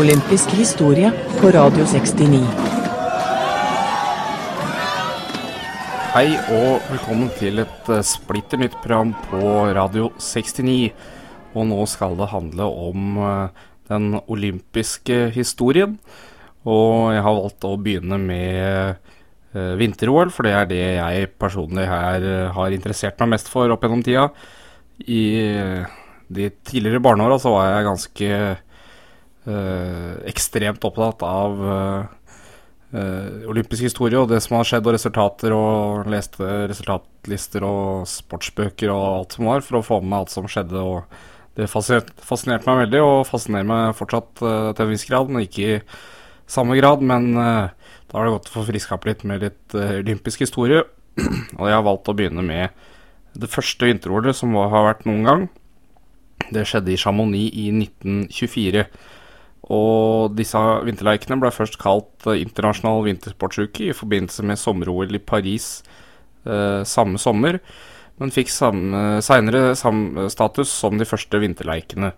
Olympisk historie på Radio 69. Hei og velkommen til et eh, splitter nytt program på Radio 69. Og nå skal det handle om eh, den olympiske historien. Og jeg har valgt å begynne med uh, vinter-OL, for det er det jeg personlig her har interessert meg mest for opp gjennom tida. I de tidligere barneåra så var jeg ganske ekstremt opptatt av olympisk historie og det som har skjedd, og resultater, og leste resultatlister og sportsbøker og alt som var, for å få med alt som skjedde. og det fascinerte, meg veldig, og fascinerer meg fortsatt til en viss grad, men ikke i samme grad, men uh, da har det gått å få friska opp litt med litt uh, olympisk historie. og jeg har valgt å begynne med det første vinter-OL som har vært noen gang. Det skjedde i Chamonix i 1924. Og disse vinterleikene ble først kalt uh, internasjonal vintersportsuke i forbindelse med sommer-OL i Paris samme sommer, men fikk seinere status som de første vinterleikene.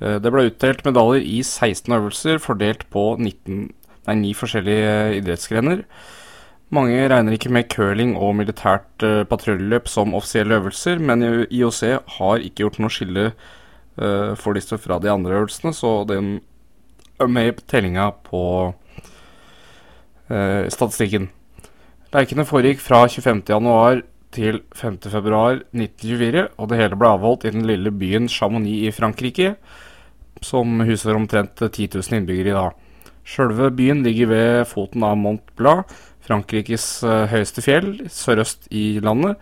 Eh, det ble utdelt medaljer i 16 øvelser, fordelt på 19, nei, 9 forskjellige idrettsgrener. Mange regner ikke med curling og militært eh, patruljeløp som offisielle øvelser, men IOC har ikke gjort noe skille uh, for disse fra de andre øvelsene, så den med i tellinga på eh, statistikken. Leikene foregikk fra 25.1 til 5.2.1924, og det hele ble avholdt i den lille byen Chamonix i Frankrike som huser omtrent 10 000 innbyggere i dag. Sjølve byen ligger ved foten av Mont Blanc, Frankrikes uh, høyeste fjell, sørøst i landet.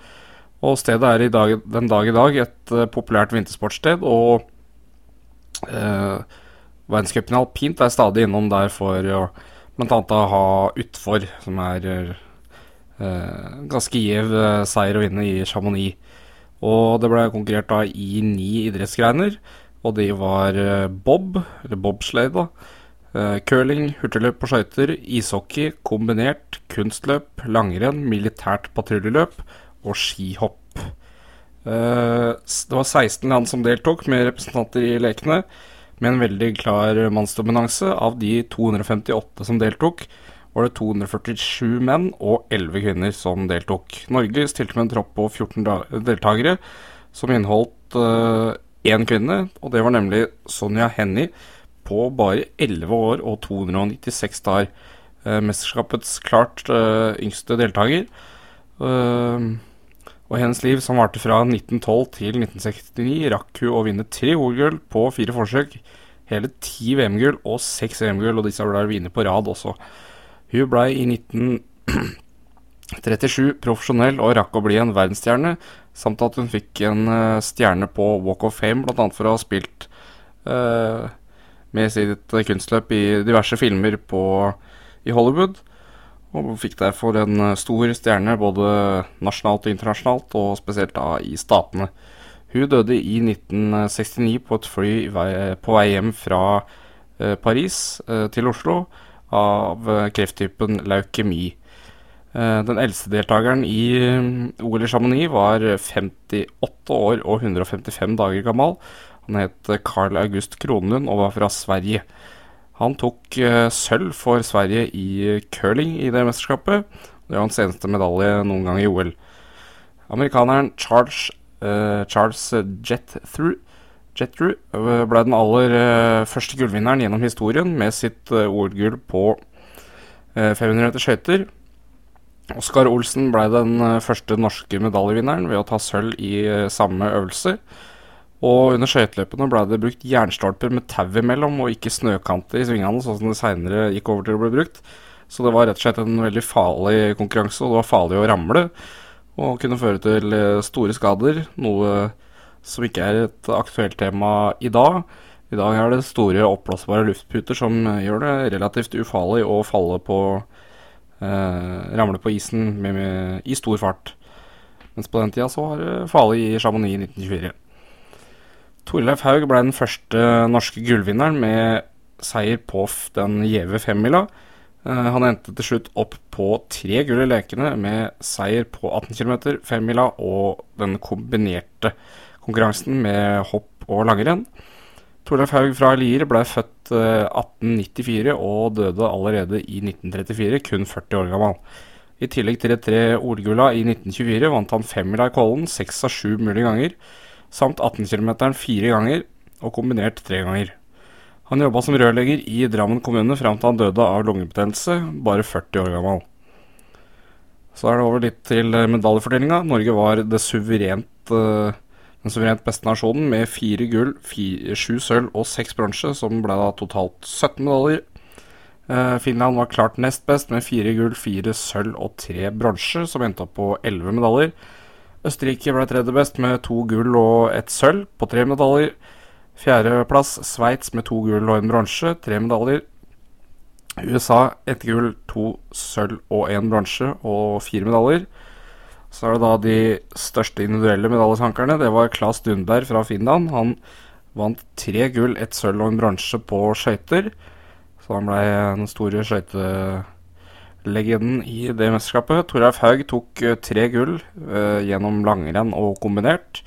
Og stedet er dag, den dag i dag et uh, populært vintersportssted, og uh, verdenscupen alpint er stadig innom der for å bl.a. ha utfor, som er eh, ganske gjev seier å vinne i Chamonix. Og det ble konkurrert da i ni idrettsgreiner. Og de var eh, bob, eller bobsleigh, da. Uh, curling, hurtigløp på skøyter, ishockey, kombinert, kunstløp, langrenn, militært patruljeløp og skihopp. Det var 16 land som deltok, med representanter i lekene, med en veldig klar mannsdominanse. Av de 258 som deltok, var det 247 menn og 11 kvinner som deltok. Norge stilte med en tropp på 14 deltakere, som inneholdt uh, kvinne, og det var nemlig Sonja Hennie på bare 11 år og 296 dager. Uh, mesterskapets klart uh, yngste deltaker. Uh, og hennes liv, som varte fra 1912 til 1969, rakk hun å vinne tre OL-gull på fire forsøk. Hele ti VM-gull og seks VM-gull, og disse ble vunnet på rad også. Hun blei i 1937 profesjonell og rakk å bli en verdensstjerne, Samt at hun fikk en uh, stjerne på Walk of Fame, bl.a. for å ha spilt uh, med sitt kunstløp i diverse filmer på, i Hollywood. Og fikk derfor en uh, stor stjerne både nasjonalt og internasjonalt, og spesielt da i statene. Hun døde i 1969 på et fly på vei hjem fra Paris til Oslo av krefttypen leukemi. Eh, den eldste deltakeren i eh, OL i Chamonix var 58 år og 155 dager gammel. Han het Carl August Kronlund og var fra Sverige. Han tok uh, sølv for Sverige i curling i det mesterskapet. Det var hans eneste medalje noen gang i OL. Amerikaneren Charles, uh, Charles Jethrew ble den aller uh, første gullvinneren gjennom historien med sitt OL-gull på 500 meter skøyter. Oskar Olsen ble den eh, første norske medaljevinneren ved å ta sølv i eh, samme øvelse. Og under skøyteløpene ble det brukt jernstolper med tau imellom, og ikke snøkanter i svingene, sånn som det seinere gikk over til å bli brukt. Så det var rett og slett en veldig farlig konkurranse, og det var farlig å ramle. Og kunne føre til eh, store skader, noe som ikke er et aktuelt tema i dag. I dag er det store oppblåsbare luftputer som gjør det relativt ufarlig å falle på eh, ramle på isen med, med, i stor fart. Mens på den tida så var det farlig i Chamonix i 1924. Torleif Haug ble den første norske gullvinneren med seier på den gjeve femmila. Eh, han endte til slutt opp på tre gull i lekene med seier på 18 km, femmila og den kombinerte konkurransen med hopp og langrenn. Torleif Haug fra Lier ble født eh, 1894 og døde allerede i 1934, kun 40 år gammel. I tillegg til de tre OL-gulla i 1924 vant han femmila i Kollen seks av sju mulige ganger, samt 18 km fire ganger og kombinert tre ganger. Han jobba som rørlegger i Drammen kommune fram til han døde av lungebetennelse, bare 40 år gammel. Så er det over litt til eh, medaljefordelinga. Norge var suverent, uh, den suverent beste nasjonen med fire gull, sju sølv og seks bronse, som ble da totalt 17 medaljer. Uh, Finland var klart nest best med fire gull, fire sølv og tre bronse, som endte opp på elleve medaljer. Østerrike ble tredje best med to gull og ett sølv på tre medaljer. Fjerdeplass Sveits med to gull og en bronse, tre medaljer. USA ett gull, to sølv og én bronse og fire medaljer. Så er det da de største individuelle medaljesankerne. Det var Claes Dundberg fra Finland. Han vant tre gull, ett sølv og en bronse på skøyter. Så han blei den store skøytelegenden i det mesterskapet. Toralf Haug tok eh, tre gull eh, gjennom langrenn og kombinert.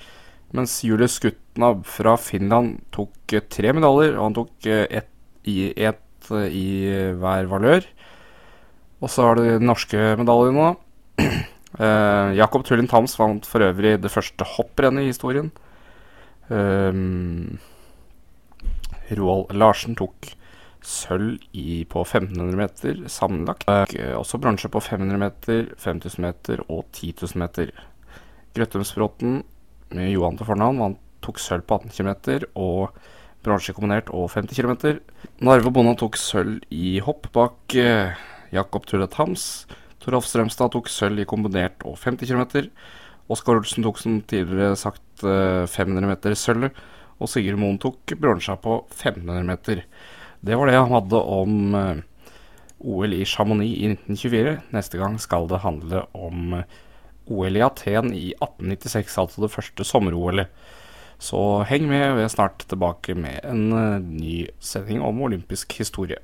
Mens Julius Skutnab fra Finland tok eh, tre medaljer, og han tok eh, ett i, et eh, i hver valør. Og så har du de norske medaljene. Uh, Jakob Tullin Thams vant for øvrig det første hopprennet i historien. Um, Roald Larsen tok sølv på 1500 meter sammenlagt. og også bronse på 500 meter, 5000 meter og 10 000 meter. Grøttumsbråten med Johan til fornavn. vant tok sølv på 18 km og bronse kombinert og 50 km. Narve Bonde tok sølv i hopp bak eh, Jakob Tullet Hams. Torolf Strømstad tok sølv i kombinert og 50 km. Oskar Olsen tok som tidligere sagt eh, 500 meter sølv. Og Sigurd Moen tok bronsa på 1500 meter. Det var det han hadde om eh, OL i Chamonix i 1924. Neste gang skal det handle om eh, OL i Aten i 1896, altså det første sommer-OL-et. Så heng med, vi er snart tilbake med en uh, ny sending om olympisk historie.